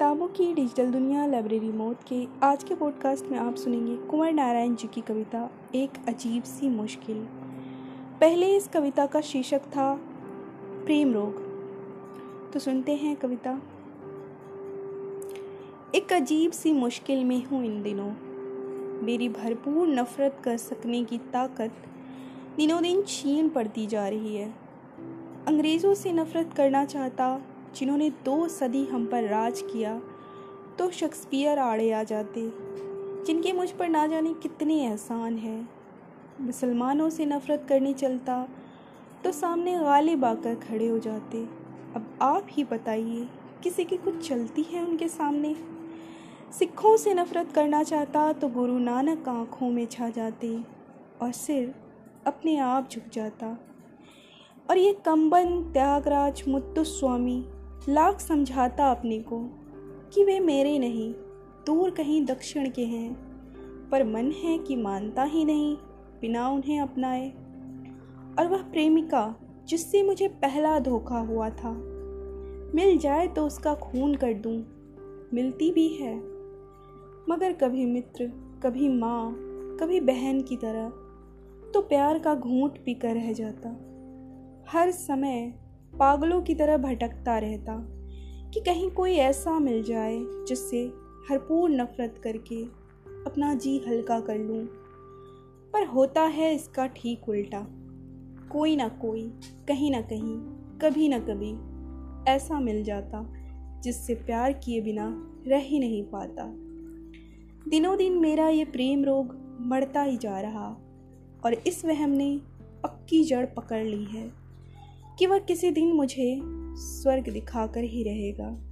किताबों की डिजिटल दुनिया लाइब्रेरी मोड के आज के पॉडकास्ट में आप सुनेंगे कुंवर नारायण जी की कविता, एक अजीब सी मुश्किल। पहले इस कविता का शीर्षक था, प्रेम रोग। तो सुनते हैं कविता। एक अजीब सी मुश्किल में हूँ इन दिनों। मेरी भरपूर नफ़रत कर सकने की ताकत दिनों दिन छीन पड़ती जा रही है। अंग्रेज़ों से नफ़रत करना चाहता जिन्होंने दो सदी हम पर राज किया तो शेक्सपियर आड़े आ जाते, जिनके मुझ पर ना जाने कितने एहसान हैं। मुसलमानों से नफ़रत करने चलता तो सामने गालिब आकर खड़े हो जाते। अब आप ही बताइए, किसी की कुछ चलती है उनके सामने? सिखों से नफ़रत करना चाहता तो गुरु नानक आँखों में छा जाते, और सिर अपने आप झुक जाता। और ये कंबन त्यागराज मुत्तु स्वामी लाख समझाता अपने को कि वे मेरे नहीं, दूर कहीं दक्षिण के हैं। पर मन है कि मानता ही नहीं, बिना उन्हें अपनाए। और वह प्रेमिका, जिससे मुझे पहला धोखा हुआ था। मिल जाए तो उसका खून कर दूँ, मिलती भी है। मगर कभी मित्र, कभी माँ, कभी बहन की तरह तो प्यार का घूंट पीकर रह जाता। हर समय पागलों की तरह भटकता रहता कि कहीं कोई ऐसा मिल जाए जिससे भरपूर नफरत करके अपना जी हल्का कर लूँ। पर होता है इसका ठीक उल्टा। कोई ना कोई, कहीं ना कहीं, कभी ना कभी ऐसा मिल जाता जिससे प्यार किए बिना रह ही नहीं पाता। दिनों दिन मेरा ये प्रेम रोग बढ़ता ही जा रहा और इस वहम ने पक्की जड़ पकड़ ली है। कि वह किसी दिन मुझे स्वर्ग दिखाकर ही रहेगा।